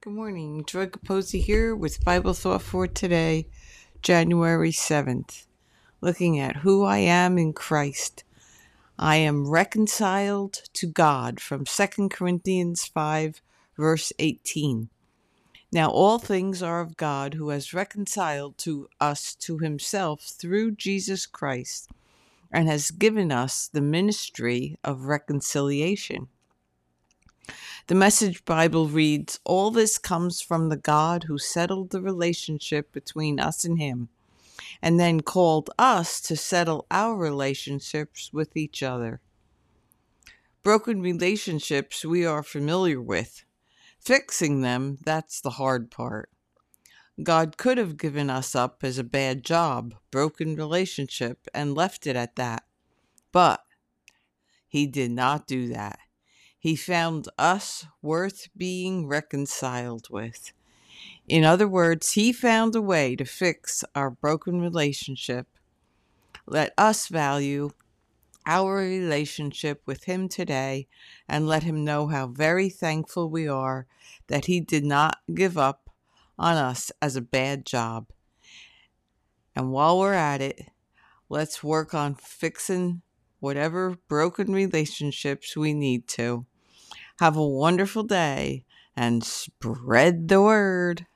Good morning. Joy Capozzi here with Bible Thought for today, January 7th. Looking at who I am in Christ. I am reconciled to God from 2 Corinthians 5, verse 18. Now all things are of God who has reconciled to us to himself through Jesus Christ and has given us the ministry of reconciliation. The Message Bible reads All this comes from the God who settled the relationship between us and Him, and then called us to settle our relationships with each other. Broken relationships we are familiar with. Fixing them, that's the hard part. God could have given us up as a bad job, broken relationship, and left it at that. But He did not do that. He found us worth being reconciled with. In other words, He found a way to fix our broken relationship. Let us value our relationship with Him today and let Him know how very thankful we are that He did not give up on us as a bad job. And while we're at it, let's work on fixing whatever broken relationships we need to. Have a wonderful day and spread the word.